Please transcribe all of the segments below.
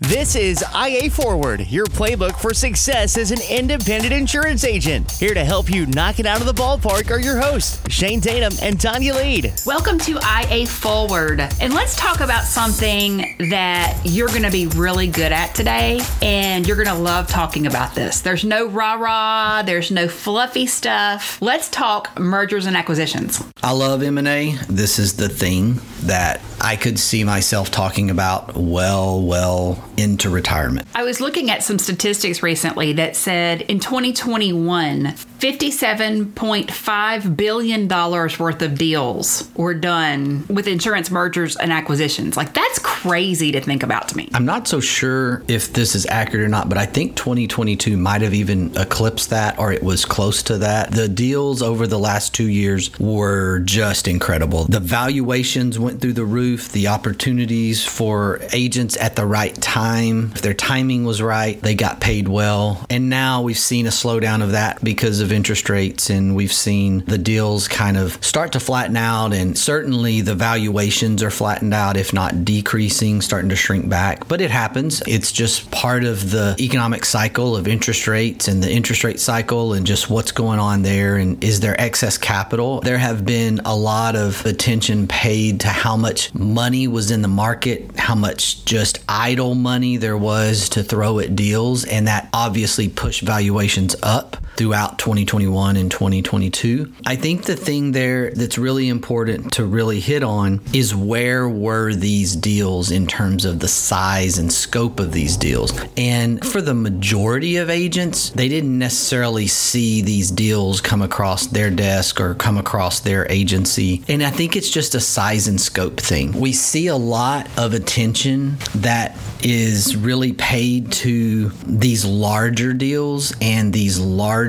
This is IA Forward, your playbook for success as an independent insurance agent. Here to help you knock it out of the ballpark are your hosts, Shane Tatum and Tonya Lead. Welcome to IA Forward. And let's talk about something that you're going to be really good at today. And you're going to love talking about this. There's no rah rah, there's no fluffy stuff. Let's talk mergers and acquisitions. I love M&A. This is the thing that I could see myself talking about well, well into retirement. I was looking at some statistics recently that said in 2021, $57.5 billion worth of deals were done with insurance mergers and acquisitions. Like, that's crazy to think about to me. I'm not so sure if this is accurate or not, but I think 2022 might have even eclipsed that or it was close to that. The deals over the last two years were just incredible. The valuations went through the roof, the opportunities for agents at the right time. If their timing was right, they got paid well. And now we've seen a slowdown of that because of interest rates, and we've seen the deals kind of start to flatten out. And certainly the valuations are flattened out, if not decreasing, starting to shrink back. But it happens. It's just part of the economic cycle of interest rates and the interest rate cycle and just what's going on there. And is there excess capital? There have been a lot of attention paid to how much money was in the market, how much just idle money there was to throw at deals, and that obviously pushed valuations up throughout 2021 and 2022. I think the thing there that's really important to really hit on is where were these deals in terms of the size and scope of these deals. And for the majority of agents, they didn't necessarily see these deals come across their desk or come across their agency. And I think it's just a size and scope thing. We see a lot of attention that is really paid to these larger deals and these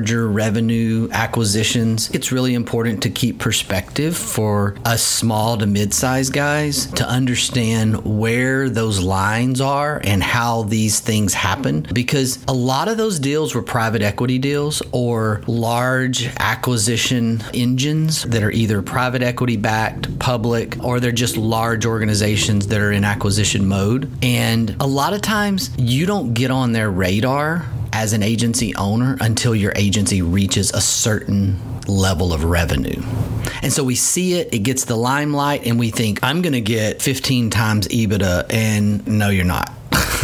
revenue acquisitions. It's really important to keep perspective for us small to mid-sized guys to understand where those lines are and how these things happen because a lot of those deals were private equity deals or large acquisition engines that are either private equity backed, public, or they're just large organizations that are in acquisition mode. And a lot of times you don't get on their radar as an agency owner until your agency reaches a certain level of revenue. And so we see it, it gets the limelight, and we think, I'm going to get 15 times EBITDA. And no, you're not.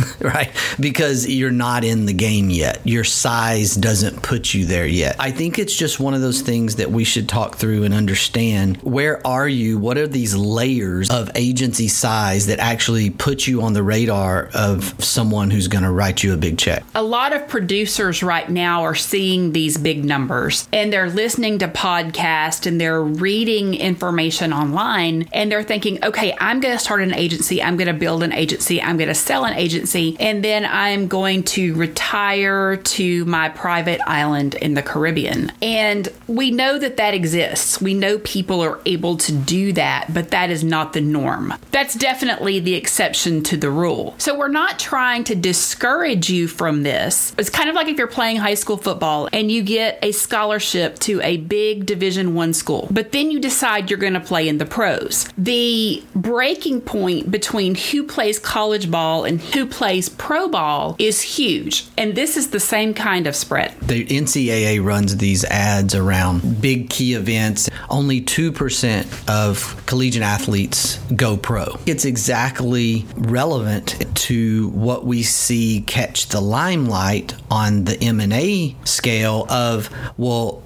right? Because you're not in the game yet. Your size doesn't put you there yet. I think it's just one of those things that we should talk through and understand. Where are you? What are these layers of agency size that actually put you on the radar of someone who's going to write you a big check? A lot of producers right now are seeing these big numbers and they're listening to podcasts and they're reading information online and they're thinking, okay, I'm going to start an agency. I'm going to build an agency. I'm going to sell an agency and then I'm going to retire to my private island in the Caribbean. And we know that that exists. We know people are able to do that, but that is not the norm. That's definitely the exception to the rule. So we're not trying to discourage you from this. It's kind of like if you're playing high school football and you get a scholarship to a big division 1 school, but then you decide you're going to play in the pros. The breaking point between who plays college ball and who plays pro ball is huge. And this is the same kind of spread. The NCAA runs these ads around big key events. Only 2% of collegiate athletes go pro. It's exactly relevant to what we see catch the limelight on the M&A scale of well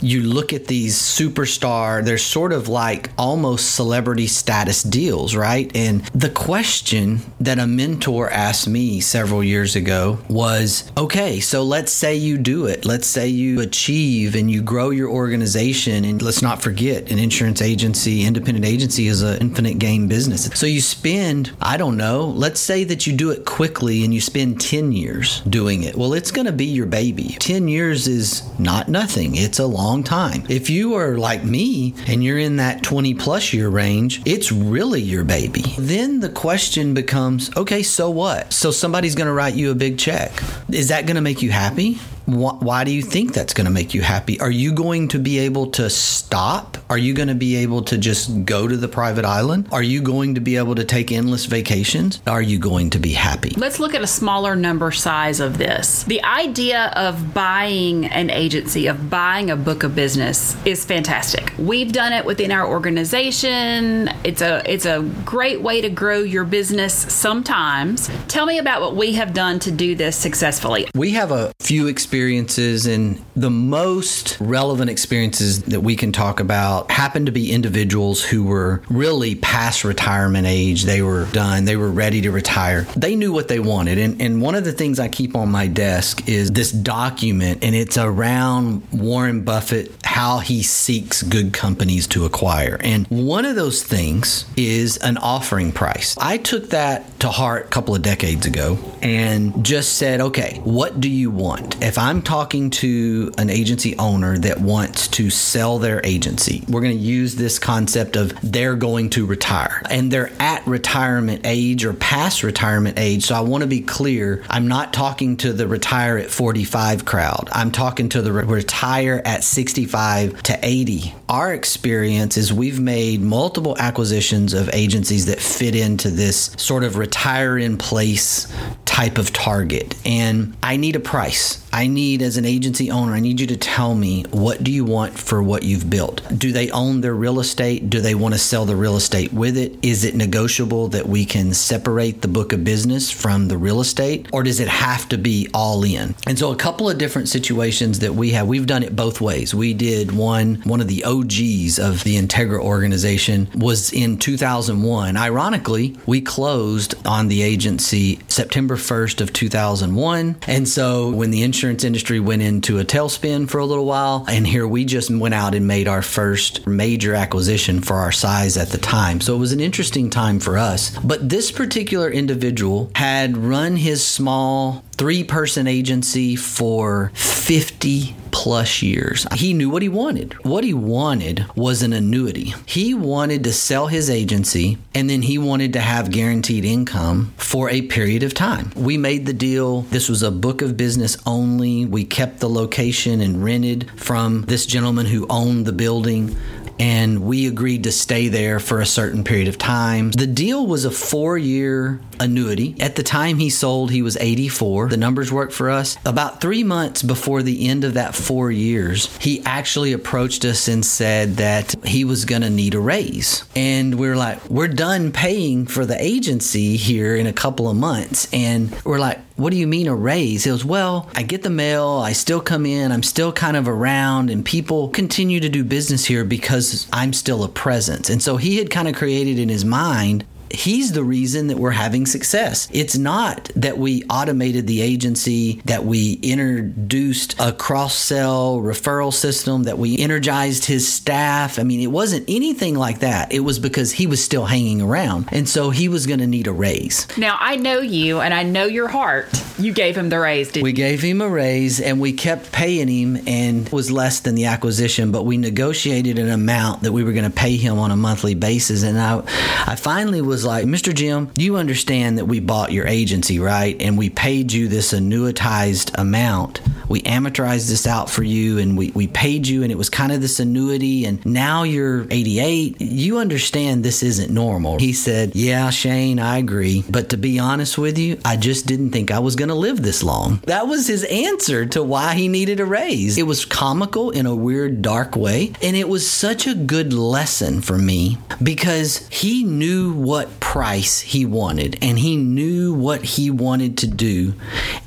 you look at these superstar they're sort of like almost celebrity status deals, right? And the question that a mentor asked me several years ago was okay, so let's say you do it. Let's say you achieve and you grow your organization. And let's not forget, an insurance agency, independent agency is an infinite game business. So you spend, I don't know, let's say that you do it quickly and you spend 10 years doing it. Well, it's going to be your baby. 10 years is not nothing, it's a long time. If you are like me and you're in that 20 plus year range, it's really your baby. Then the question becomes okay, so what? So somebody's going to write you a big check. Is that going to make you happy? Wh- why do you think that's going to make you happy? Are you going to be able to stop? Are you going to be able to just go to the private island? Are you going to be able to take endless vacations? Are you going to be happy? Let's look at a smaller number size of this. The idea of buying an agency, of buying a book of business is fantastic. We've done it within our organization. It's a it's a great way to grow your business sometimes. Tell me about what we have done to do this successfully. We have a few experiences, and the most relevant experiences that we can talk about happen to be individuals who were really past retirement age. They were done, they were ready to retire. They knew what they wanted. And, and one of the things I keep on my desk is this document, and it's around Warren Buffett, how he seeks good companies to acquire. And one of those things is an offering price. I took that to heart a couple of decades ago and just said, okay, what do you want? If I'm talking to an agency owner that wants to sell their agency, we're going to use this concept of they're going to retire and they're at retirement age or past retirement age. So I want to be clear. I'm not talking to the retire at 45 crowd. I'm talking to the retire at 65 to 80. Our experience is we've made multiple acquisitions of agencies that fit into this sort of retire in place type of target. And I need a price. I need, as an agency owner, I need you to tell me what do you want for what you've built? Do they own their real estate? Do they want to sell the real estate with it? Is it negotiable that we can separate the book of business from the real estate? Or does it have to be all in? And so a couple of different situations that we have, we've done it both ways. We did one, one of the OGs of the Integra organization was in 2001. Ironically, we closed on the agency September 1st of 2001. And so when the insurance industry went into a tailspin for a little while, and here we just went out and made our first major acquisition for our size at the time. So it was an interesting time for us. But this particular individual had run his small three person agency for 50 plus years. He knew what he wanted. What he wanted was an annuity. He wanted to sell his agency and then he wanted to have guaranteed income for a period of time. We made the deal. This was a book of business only. We kept the location and rented from this gentleman who owned the building and we agreed to stay there for a certain period of time. The deal was a four year annuity. At the time he sold, he was 84. The numbers worked for us. About three months before the end of that four years, he actually approached us and said that he was going to need a raise. And we are like, we're done paying for the agency here in a couple of months. And we're like, what do you mean a raise? He goes, Well, I get the mail, I still come in, I'm still kind of around, and people continue to do business here because I'm still a presence. And so he had kind of created in his mind he's the reason that we're having success. It's not that we automated the agency, that we introduced a cross sell referral system, that we energized his staff. I mean, it wasn't anything like that. It was because he was still hanging around. And so he was going to need a raise. Now, I know you and I know your heart. You gave him the raise, didn't we you? gave him a raise and we kept paying him and it was less than the acquisition, but we negotiated an amount that we were going to pay him on a monthly basis. And I, I finally was like, Mr. Jim, you understand that we bought your agency, right? And we paid you this annuitized amount. We amortized this out for you and we, we paid you, and it was kind of this annuity. And now you're 88. You understand this isn't normal. He said, Yeah, Shane, I agree. But to be honest with you, I just didn't think I was going to live this long. That was his answer to why he needed a raise. It was comical in a weird, dark way. And it was such a good lesson for me because he knew what price he wanted and he knew what he wanted to do.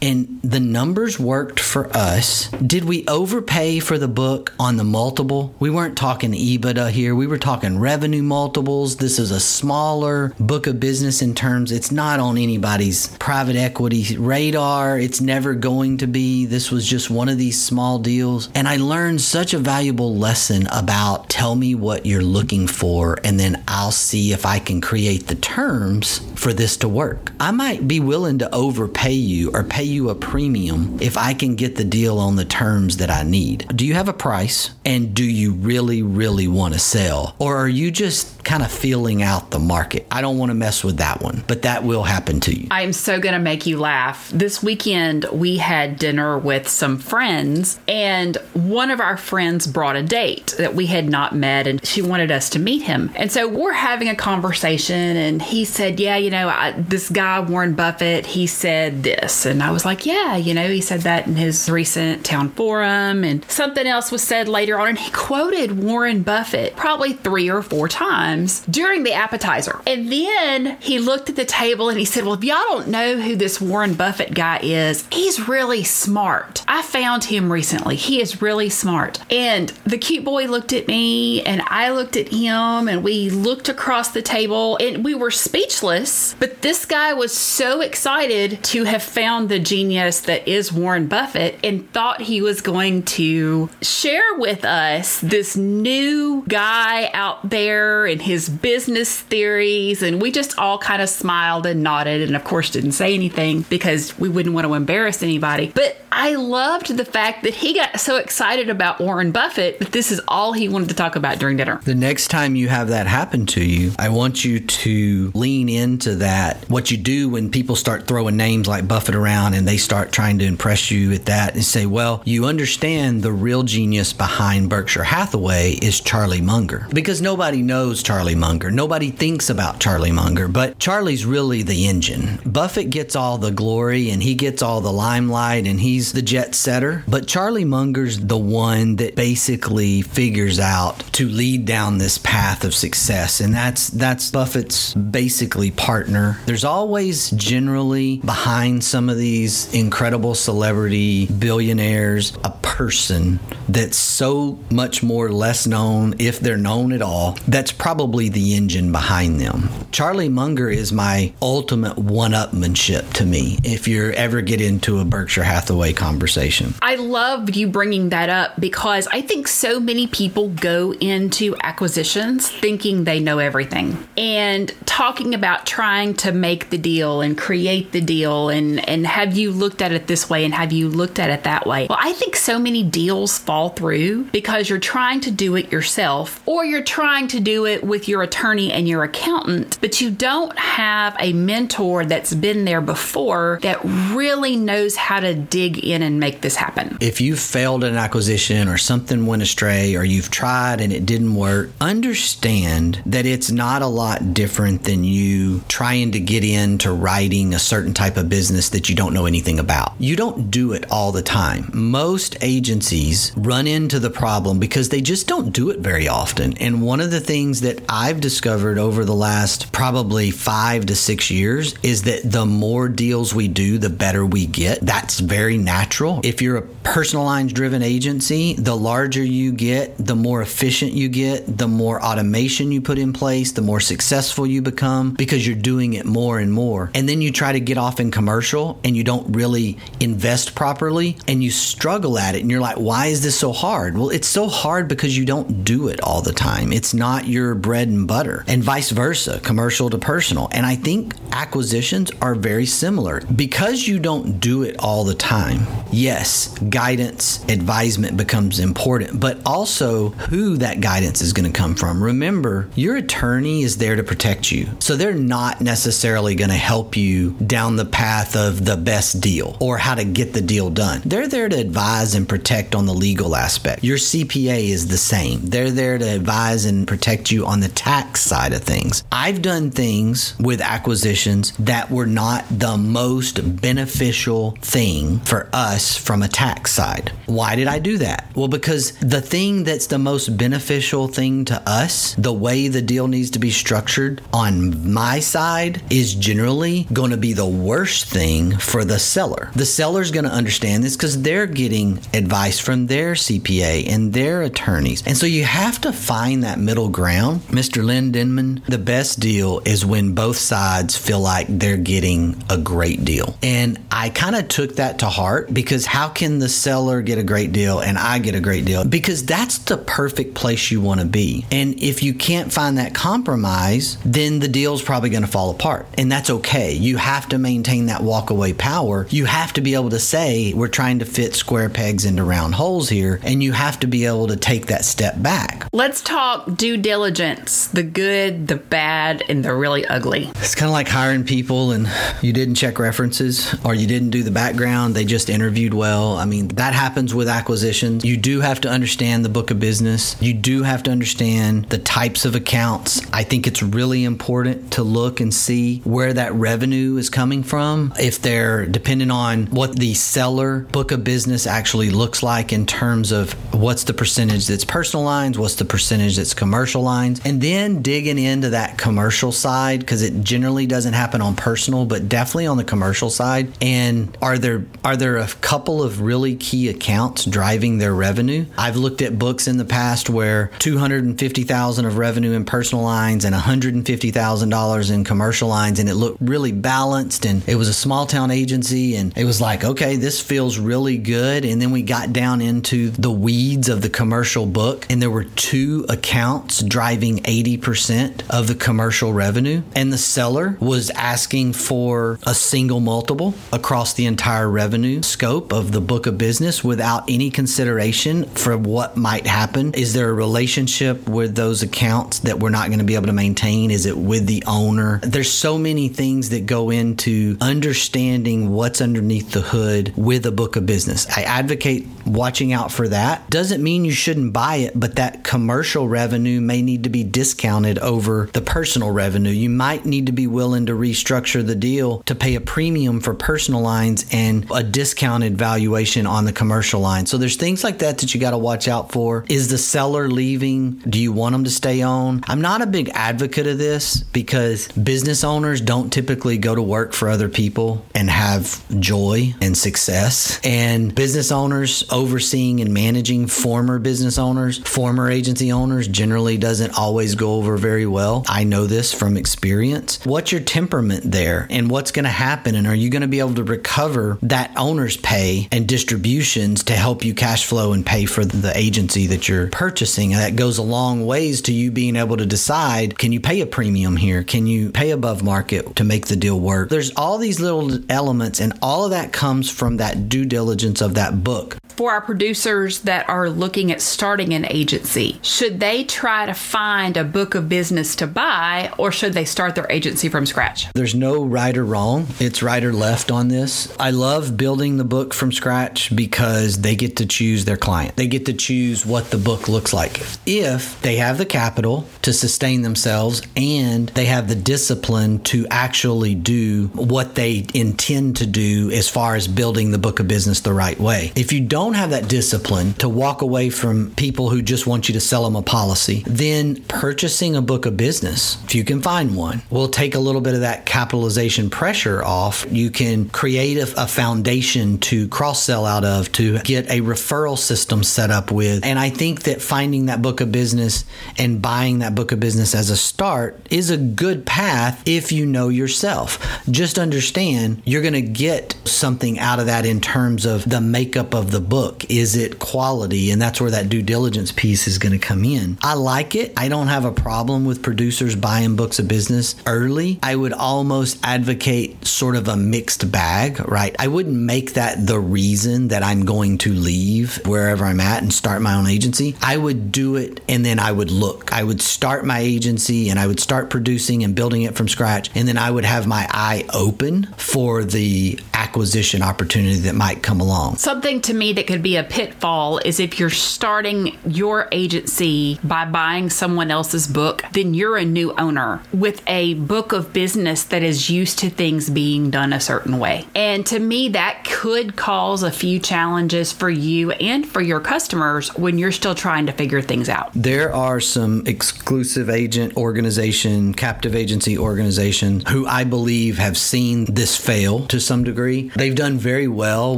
And the numbers worked for us. Did we overpay for the book on the multiple? We weren't talking EBITDA here. We were talking revenue multiples. This is a smaller book of business in terms, it's not on anybody's private equity radar. It's never going to be. This was just one of these small deals. And I learned such a valuable lesson about tell me what you're looking for, and then I'll see if I can create the terms for this to work. I might be willing to overpay you or pay you a premium if I can get the deal on the terms that I need. Do you have a price? And do you really, really want to sell? Or are you just kind of feeling out the market. I don't want to mess with that one, but that will happen to you. I am so going to make you laugh. This weekend, we had dinner with some friends, and one of our friends brought a date that we had not met, and she wanted us to meet him. And so we're having a conversation, and he said, Yeah, you know, I, this guy, Warren Buffett, he said this. And I was like, Yeah, you know, he said that in his recent town forum, and something else was said later on, and he quoted Warren Buffett probably three or four times during the appetizer. And then he looked at the table and he said, Well, if y'all don't know who this Warren Buffett guy is, he's really smart. I found him recently. He is really smart. And the cute boy looked at me and I looked at him and we looked across the table and we were speechless. But this guy was so excited to have found the genius that is Warren Buffett and thought he was going to share with us this new guy out there and his business theories. And we just all kind of smiled and nodded and, of course, didn't say anything because we wouldn't want to embarrass anybody. But I loved the fact that he got so excited about Warren Buffett that this is all he wanted to talk about during dinner. The next time you have that happen to you, I want you to lean into that. What you do when people start throwing names like Buffett around and they start trying to impress you with that and say, well, you understand the real genius behind Berkshire Hathaway is Charlie Munger. Because nobody knows Charlie Munger. Nobody thinks about Charlie Munger, but Charlie's really the engine. Buffett gets all the glory and he gets all the limelight and he's the jet setter, but Charlie Munger's the one that basically figures out to lead down this path of success and that's that's Buffett's basically partner. There's always generally behind some of these incredible celebrity billionaires a person that's so much more less known if they're known at all. That's probably the engine behind them. Charlie Munger is my ultimate one-upmanship to me if you ever get into a Berkshire Hathaway conversation. I love you bringing that up because I think so many people go into acquisitions thinking they know everything and talking about trying to make the deal and create the deal and and have you looked at it this way and have you looked at it that way. Well, I think so many deals fall through because you're trying to do it yourself or you're trying to do it with your attorney and your accountant, but you don't have a mentor that's been there before that really knows how to dig in and make this happen. If you've failed an acquisition or something went astray or you've tried and it didn't work, understand that it's not a lot different than you trying to get into writing a certain type of business that you don't know anything about. You don't do it all the time. Most agencies run into the problem because they just don't do it very often. And one of the things that I've discovered over the last probably five to six years is that the more deals we do, the better we get. That's very natural. If you're a personal lines driven agency, the larger you get, the more efficient you get, the more automation you put in place, the more successful you become because you're doing it more and more. And then you try to get off in commercial and you don't really invest properly and you struggle at it and you're like, why is this so hard? Well, it's so hard because you don't do it all the time. It's not your bread and butter, and vice versa, commercial to personal. And I think acquisitions are very similar because you don't do it all the time. Yes, guidance, advisement becomes important, but also who that guidance is going to come from. Remember, your attorney is there to protect you. So they're not necessarily going to help you down the path of the best deal or how to get the deal done. They're there to advise and protect on the legal aspect. Your CPA is the same. They're there to advise and protect you on the tax side of things. I've done things with acquisitions that were not the most beneficial thing for us from a tax side. Why did I do that? Well, because the thing that's the most beneficial thing to us, the way the deal needs to be structured on my side is generally going to be the worst thing for the seller. The seller's going to understand this because they're getting advice from their CPA and their attorneys. And so you have to find that middle ground. Mr. Lynn Denman, the best deal is when both sides feel like they're getting a great deal. And I kind of took that to heart because how can the seller get a great deal and I get a great deal? Because that's the perfect place you want to be. And if you can't find that compromise, then the deal's probably going to fall apart. And that's okay. You have to maintain that walkaway power. You have to be able to say, we're trying to fit square pegs into round holes here. And you have to be able to take that step back. Let's talk due diligence the good, the bad, and the really ugly. It's kind of like hiring people and you didn't check references or you didn't do the background. They just interviewed well. I mean, that happens with acquisitions. You do have to understand the book of business. You do have to understand the types of accounts. I think it's really important to look and see where that revenue is coming from. If they're depending on what the seller book of business actually looks like in terms of what's the percentage that's personal lines, what's the percentage that's commercial lines, and then digging into that commercial side because it generally doesn't happen on personal, but definitely on the commercial side. And are there are there a couple of really key accounts driving their revenue? I've looked at books in the past where 250,000 of revenue in personal lines and $150,000 in commercial lines and it looked really balanced and it was a small town agency and it was like, okay, this feels really good. And then we got down into the weeds of the commercial book and there were two accounts driving 80% of the commercial revenue and the seller was asking for a single multiple across the entire revenue scope of the book of business without any consideration for what might happen. Is there a relationship with those accounts that we're not going to be able to maintain? Is it with the owner? There's so many things that go into understanding what's underneath the hood with a book of business. I advocate watching out for that. Doesn't mean you shouldn't buy it, but that commercial revenue may need to be discounted over the personal revenue. You might need to be willing to restructure the deal to pay a premium for personal lines and a discounted valuation on the commercial line. So there's things like that that you got to watch out for. Is the seller leaving? Do you want them to stay on? I'm not a big advocate of this because business owners don't typically go to work for other people and have joy and success. And business owners overseeing and managing former business owners, former agency owners generally doesn't always go over very well. I know this from experience. What's your temperament there and what's going to happen? And are you going to be able to recover that owner's pay and distributions to help you cash flow and pay for the agency that you're purchasing? And that goes a long ways to you being able to decide can you pay a premium here? Can you pay above market to make the deal work? There's all these little elements, and all of that comes from that due diligence of that book for our producers that are looking at starting an agency, should they try to find a book of business to buy or should they start their agency from scratch? There's no right or wrong. It's right or left on this. I love building the book from scratch because they get to choose their client. They get to choose what the book looks like. If they have the capital to sustain themselves and they have the discipline to actually do what they intend to do as far as building the book of business the right way. If you don't don't have that discipline to walk away from people who just want you to sell them a policy, then purchasing a book of business, if you can find one, will take a little bit of that capitalization pressure off. You can create a, a foundation to cross sell out of, to get a referral system set up with. And I think that finding that book of business and buying that book of business as a start is a good path if you know yourself. Just understand you're going to get something out of that in terms of the makeup of the book? Is it quality? And that's where that due diligence piece is going to come in. I like it. I don't have a problem with producers buying books of business early. I would almost advocate sort of a mixed bag, right? I wouldn't make that the reason that I'm going to leave wherever I'm at and start my own agency. I would do it and then I would look. I would start my agency and I would start producing and building it from scratch. And then I would have my eye open for the acquisition opportunity that might come along. Something to me that that could be a pitfall is if you're starting your agency by buying someone else's book, then you're a new owner with a book of business that is used to things being done a certain way. And to me, that could cause a few challenges for you and for your customers when you're still trying to figure things out. There are some exclusive agent organization, captive agency organizations who I believe have seen this fail to some degree. They've done very well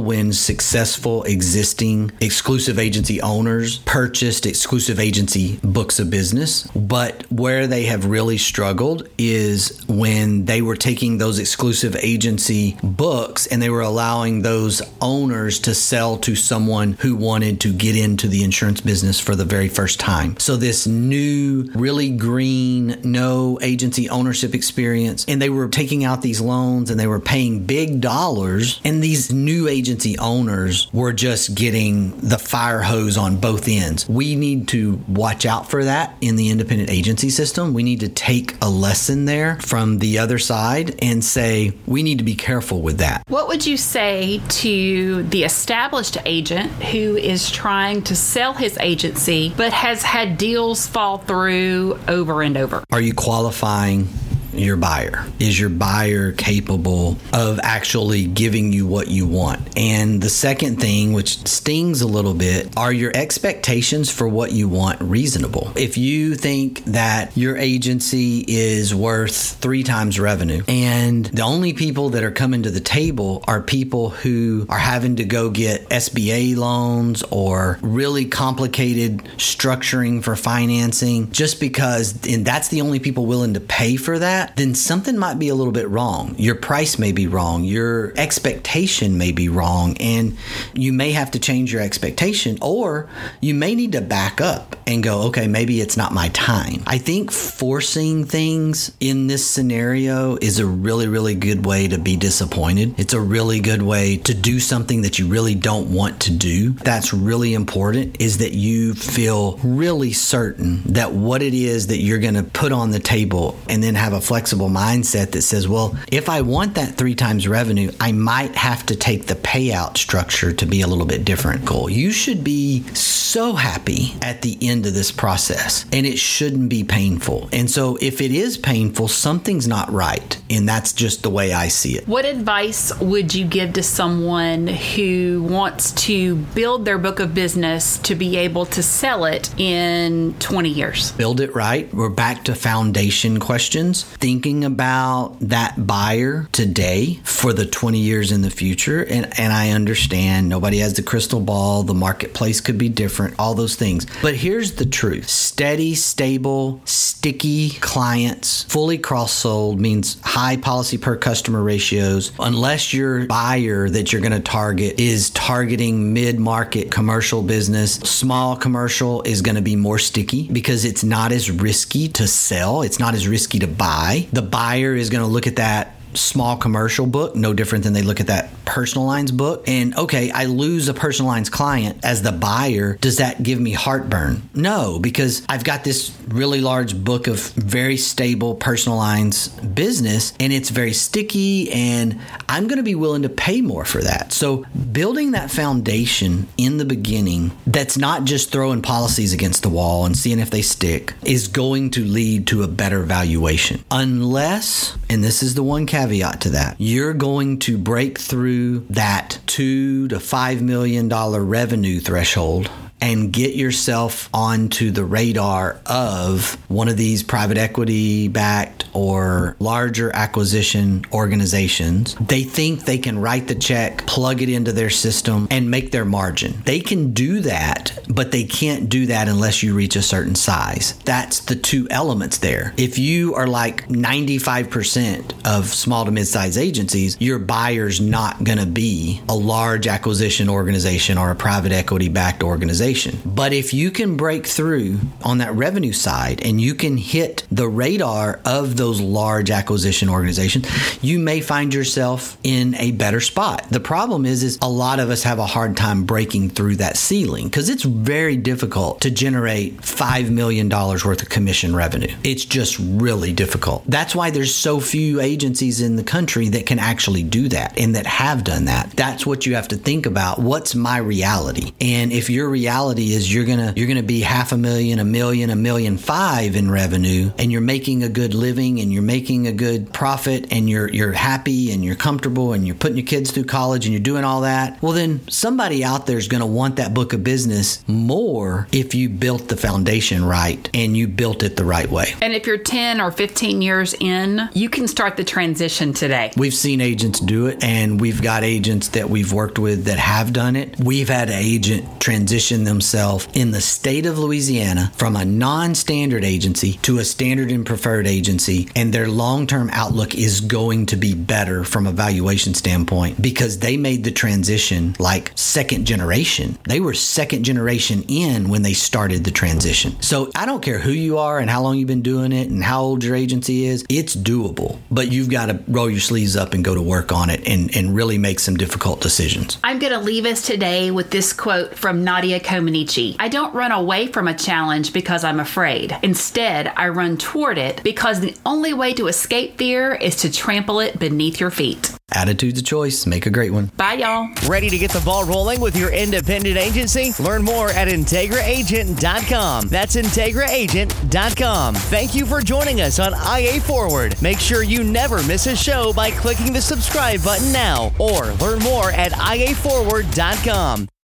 when successful existing existing exclusive agency owners purchased exclusive agency books of business. But where they have really struggled is when they were taking those exclusive agency books and they were allowing those owners to sell to someone who wanted to get into the insurance business for the very first time. So, this new, really green, no agency ownership experience, and they were taking out these loans and they were paying big dollars, and these new agency owners were just getting the fire hose on both ends. We need to watch out for that in the independent agency system. We need to take a lesson there from the other side and say, we need to be careful with that. What would you say to the established agent who is trying to sell his agency but has had deals fall through over and over? Are you qualifying your buyer? Is your buyer capable of actually giving you what you want? And the second thing, which stings a little bit, are your expectations for what you want reasonable? If you think that your agency is worth three times revenue and the only people that are coming to the table are people who are having to go get SBA loans or really complicated structuring for financing just because and that's the only people willing to pay for that that, then something might be a little bit wrong. Your price may be wrong. Your expectation may be wrong. And you may have to change your expectation, or you may need to back up and go, okay, maybe it's not my time. I think forcing things in this scenario is a really, really good way to be disappointed. It's a really good way to do something that you really don't want to do. That's really important is that you feel really certain that what it is that you're going to put on the table and then have a mindset that says, well, if I want that three times revenue, I might have to take the payout structure to be a little bit different. Goal. You should be so happy at the end of this process, and it shouldn't be painful. And so, if it is painful, something's not right, and that's just the way I see it. What advice would you give to someone who wants to build their book of business to be able to sell it in 20 years? Build it right. We're back to foundation questions thinking about that buyer today for the 20 years in the future. And, and I understand nobody has the crystal ball, the marketplace could be different, all those things. But here's the truth steady, stable, sticky clients, fully cross sold means high policy per customer ratios. Unless your buyer that you're going to target is targeting mid market commercial business, small commercial is going to be more sticky because it's not as risky to sell, it's not as risky to buy buy. The buyer is going to look at that small commercial book, no different than they look at that personal lines book. And okay, I lose a personal lines client as the buyer. Does that give me heartburn? No, because I've got this really large book of very stable personal lines business and it's very sticky and I'm going to be willing to pay more for that. So building that foundation in the beginning that's not just throwing policies against the wall and seeing if they stick is going to lead to a better valuation. Unless, and this is the one caveat caveat to that. You're going to break through that two to five million dollar revenue threshold and get yourself onto the radar of one of these private equity backed or larger acquisition organizations. They think they can write the check, plug it into their system, and make their margin. They can do that, but they can't do that unless you reach a certain size. That's the two elements there. If you are like 95% of small to mid sized agencies, your buyer's not going to be a large acquisition organization or a private equity backed organization organization. But if you can break through on that revenue side and you can hit the radar of those large acquisition organizations, you may find yourself in a better spot. The problem is is a lot of us have a hard time breaking through that ceiling because it's very difficult to generate 5 million dollars worth of commission revenue. It's just really difficult. That's why there's so few agencies in the country that can actually do that and that have done that. That's what you have to think about. What's my reality? And if your reality reality is you're gonna you're gonna be half a million, a million, a million five in revenue, and you're making a good living and you're making a good profit and you're you're happy and you're comfortable and you're putting your kids through college and you're doing all that, well then somebody out there is gonna want that book of business more if you built the foundation right and you built it the right way. And if you're 10 or 15 years in, you can start the transition today. We've seen agents do it, and we've got agents that we've worked with that have done it. We've had an agent transition themselves in the state of Louisiana from a non standard agency to a standard and preferred agency, and their long term outlook is going to be better from a valuation standpoint because they made the transition like second generation. They were second generation in when they started the transition. So I don't care who you are and how long you've been doing it and how old your agency is, it's doable, but you've got to roll your sleeves up and go to work on it and, and really make some difficult decisions. I'm going to leave us today with this quote from Nadia Comaneci I don't run away from a challenge because I'm afraid. Instead, I run toward it because the only way to escape fear is to trample it beneath your feet. Attitude's a choice. Make a great one. Bye, y'all. Ready to get the ball rolling with your independent agency? Learn more at IntegraAgent.com. That's IntegraAgent.com. Thank you for joining us on IA Forward. Make sure you never miss a show by clicking the subscribe button now or learn more at IAForward.com.